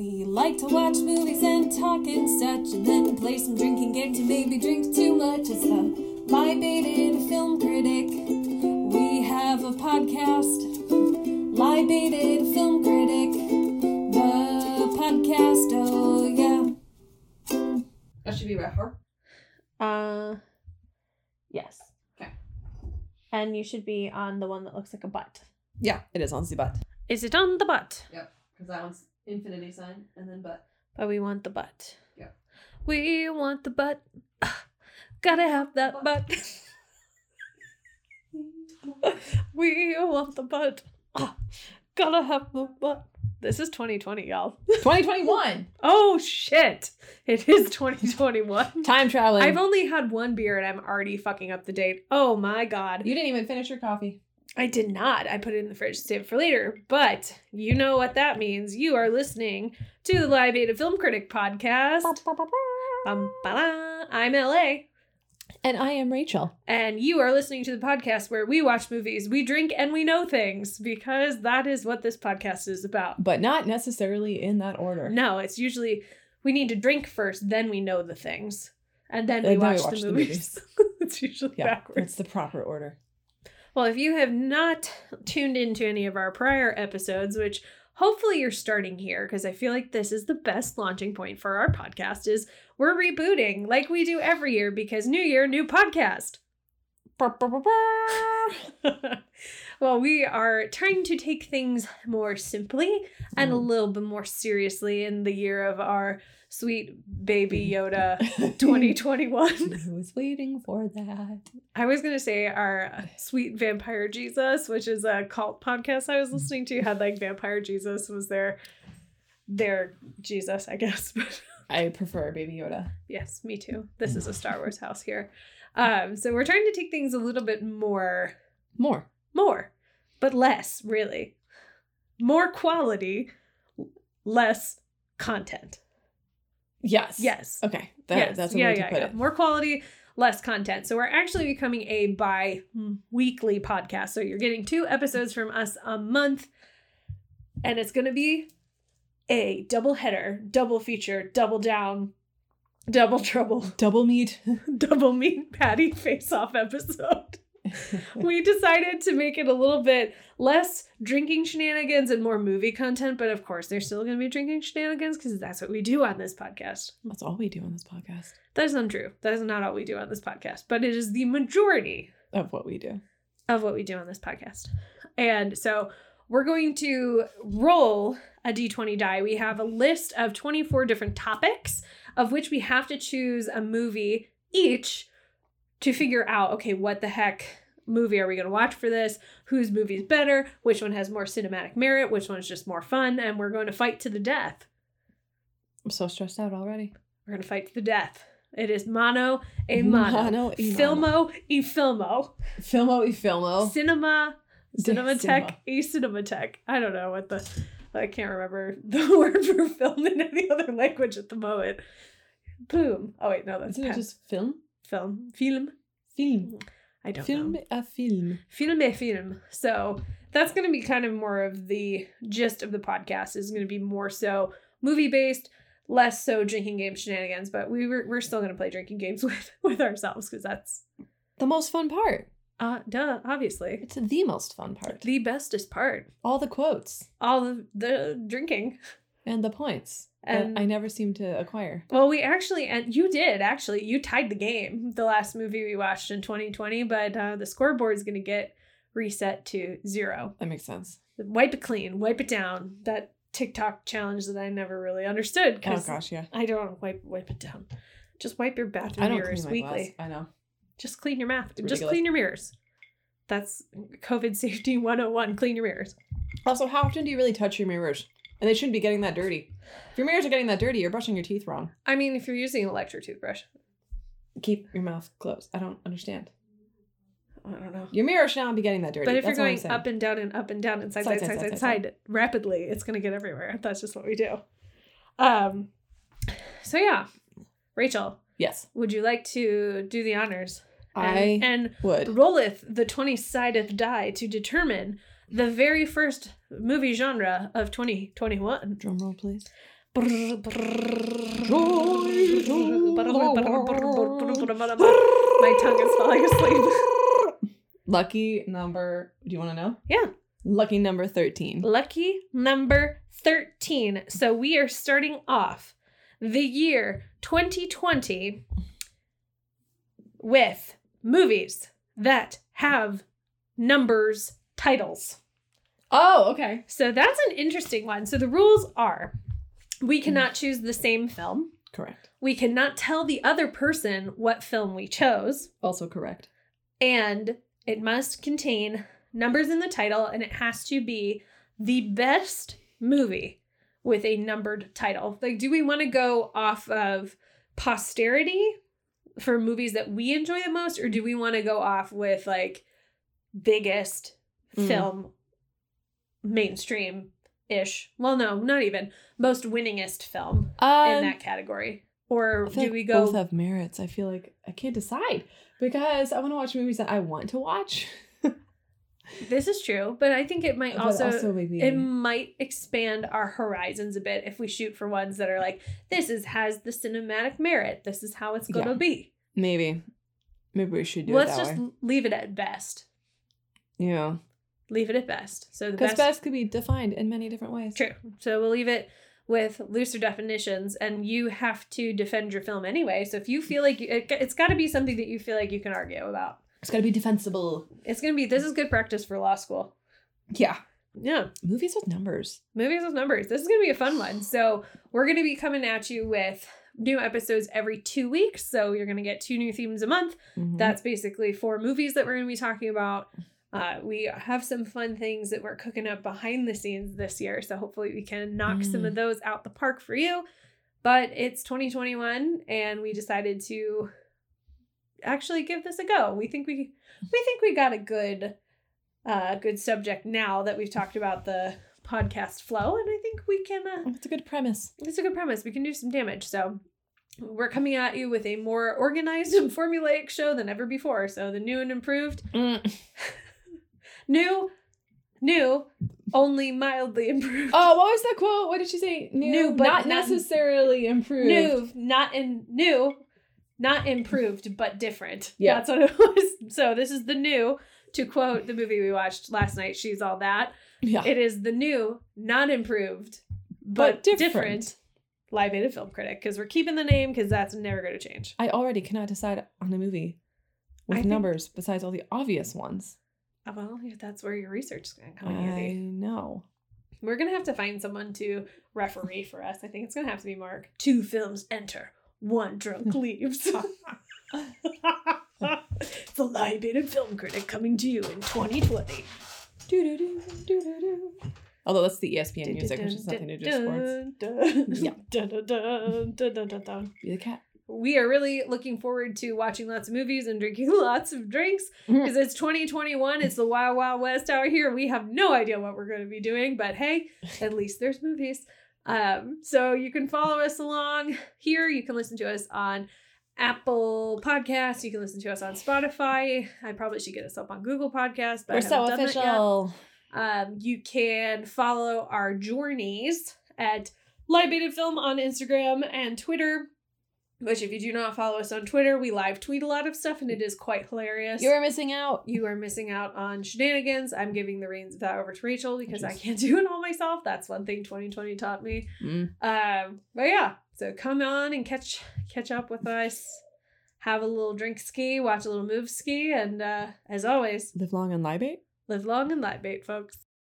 We like to watch movies and talk and such, and then play some drinking games and maybe drink too much. It's the Libated Film Critic. We have a podcast, Libated Film Critic. The podcast, oh yeah. That should be about her. Uh, yes. Okay. And you should be on the one that looks like a butt. Yeah, it is on the butt. Is it on the butt? Yep, because that one's infinity sign and then butt. But we want the butt. Yeah. We want the butt. Gotta have that butt. we want the butt. Gotta have the butt. This is 2020, y'all. 2021. Oh shit! It is 2021. Time traveling. I've only had one beer and I'm already fucking up the date. Oh my god. you didn't even finish your coffee. I did not. I put it in the fridge to save it for later. But you know what that means. You are listening to the Libated Film Critic podcast. Bum. I'm LA. And I am Rachel. And you are listening to the podcast where we watch movies, we drink, and we know things because that is what this podcast is about. But not necessarily in that order. No, it's usually we need to drink first, then we know the things. And then we, And then watch, we watch the the movies. it's usually Yeah, backwards. it's the proper order. Well, if you have not tuned into any of our prior episodes, which hopefully you're starting here because I feel like this is the best launching point for our podcast is we're rebooting like we do every year because new year, new podcast. well, we are trying to take things more simply and a Mm. little bit more seriously in the year of our sweet baby Yoda 2021. I was waiting for that. I was gonna say our sweet vampire Jesus, which is a cult podcast I was listening to, had like vampire Jesus was their their Jesus, I guess. But I prefer Baby Yoda. yes, me too. This is a Star Wars house here. Um, so we're trying to take things a little bit more More. more, but less, really. More quality, less content. Yes. Yes. Okay. That, yes. That's a yeah, way to yeah, put yeah. it. More quality, less content. So we're actually becoming a bi-weekly podcast. So you're getting two episodes from us a month, and it's going to be a double header, double feature, double down, double trouble, Double meat. double meat patty face-off episode. we decided to make it a little bit less drinking shenanigans and more movie content, but of course, there's still going to be drinking shenanigans because that's what we do on this podcast. That's all we do on this podcast. That is untrue. That is not all we do on this podcast, but it is the majority Of what we do. of what we do on this podcast. And so we're going to roll a d20 die. We have a list of 24 different topics, of which we have to choose a movie each to figure out okay, what the heck movie are we going to watch for this? Whose movie is better? Which one has more cinematic merit? Which one's just more fun? And we're going to fight to the death. I'm so stressed out already. We're going to fight to the death. It is mono a mono. Mono e. Filmo e filmo. Filmo e filmo. Cinema Cinematech e Cinematech. I don't know what the I can't remember the word for film in any other language at the moment. Boom. Oh wait, no, that's Isn't it just film? film. Film. Film. I don't Film know. a film. Film et film. So that's going to be kind of more of the gist of the podcast. Is going to be more so movie based, less so drinking game shenanigans. But we were, we're still going to play drinking games with with ourselves because that's The most fun part. uh duh obviously It's the most fun part. the bestest part. All the quotes All the the drinking. and the points And- that I never seem to acquire. Well, we actually, and you did actually, you tied the game the last movie we watched in 2020, but uh, the scoreboard is going to get reset to zero. That makes sense. Wipe it clean, wipe it down. That TikTok challenge that I never really understood Oh gosh, yeah. I don't wipe wipe it down. Just wipe your bathroom mirrors weekly. glass. I know. Just clean your math. Just clean your mirrors. That's COVID safety 101. Clean your mirrors. Also, how often do you really touch your mirrors? And they shouldn't be getting that dirty. If your mirrors are getting that dirty, you're brushing your teeth wrong. I mean, if you're using an electric toothbrush, Keep your mouth closed. I don't understand. I don't know. Your mirror should not be getting that dirty. But if That's you're going up and down and up and down and side, side, side, side, side, rapidly, it's going to get everywhere. That's just what we do. Um, so yeah, Rachel, yes, would you like to do the honors? I And, and would. rolleth the 20 sided die to determine the very first movie genre of 2021. Drum roll, please. My tongue is falling asleep. Lucky number. Do you want to know? Yeah. Lucky number 13. Lucky number 13. So we are starting off the year 2020 with movies that have numbers titles. Oh, okay. So that's an interesting one. So the rules are we cannot choose the same film. Correct. We cannot tell the other person what film we chose. Also correct. And it must contain numbers in the title and it has to be the best movie with a numbered title. Like, do we want to go off of posterity for movies that we enjoy the most, or do we want to go off with like biggest Mm. film mainstream ish? Well, no, not even most winningest film Um, in that category. Or do like we go both have merits. I feel like I can't decide because I want to watch movies that I want to watch. This is true, but I think it might But also, maybe it might expand our horizons a bit if we shoot for ones that are like this is has the cinematic merit. This is how it's going to Yeah. be. maybe maybe we should do Let's just way. leave it at best. Yeah, Leave it at best. So the best, best could be defined in many different ways. true. So we'll leave it with looser definitions, and you have to defend your film anyway. So if you feel like you, it, it's got to be something that you feel like you can argue about. It's got to be defensible. It's gonna be this is good practice for law school. Yeah, Yeah. movies with numbers. movies with numbers. This is going to be a fun one. So, we're going to be coming at you with new episodes every two weeks. So, you're going to get two new themes a month. Mhm. That's basically four movies that we're going to be talking about. Uh, we have some fun things that we're cooking up behind the scenes this year. So, hopefully, we can knock some Mm. of those out the park for you. But it's 2021, and we decided to actually give this a go. We think we we think we got a good uh good subject now that we've talked about the podcast flow and I think we can uh, it's a good premise. it's a good premise. We can do some damage. So we're coming at you with a more organized and formulaic show than ever before. So the new and improved, new, new, only mildly improved. Oh, what was that quote? What did she say? New, New, but not, not- necessarily improved. New, not in new, not improved, but different. Yeah. That's what it was. So this is the new. To quote the movie we watched last night, she's all that. Yeah. It is the new, not improved, but, But different. different. Libated film critic because we're keeping the name because that's never going to change. I already cannot decide on a movie with I think- numbers besides all the obvious ones. Uh, Well, yeah, that's where your research is going to come in I know. We're going to have to find someone to referee for us. I think it's going to have to be Mark. Two films enter, one drunk leaves. the Libated film critic coming to you in 2020. Doo-doo-doo, doo-doo-doo. Although that's the ESPN music, which has nothing to do with sports. Yeah. Be the cat. We are really looking forward to watching lots of movies and drinking lots of drinks Mm-hmm. because it's 2021. It's the Wild Wild West out here. We have no idea what we're going to be doing, but hey, at least there's movies. Um, so you can follow us along here. You can listen to us on Apple Podcasts. You can listen to us on Spotify. I probably should get us up on Google Podcasts, but We're so official. Um, you can follow our journeys at Libated Film on Instagram and Twitter. Which, if you do not follow us on Twitter, we live tweet a lot of stuff and it is quite hilarious. You're missing out. you are missing out on shenanigans. I'm giving the reins of that over to Rachel because I can't do it all myself. That's one thing 2020 taught me. Mm. Um, but yeah, so come on and catch catch up with us. Have a little drink ski, watch a little move ski, and uh, as always, Live long and libate. live long and bait, folks.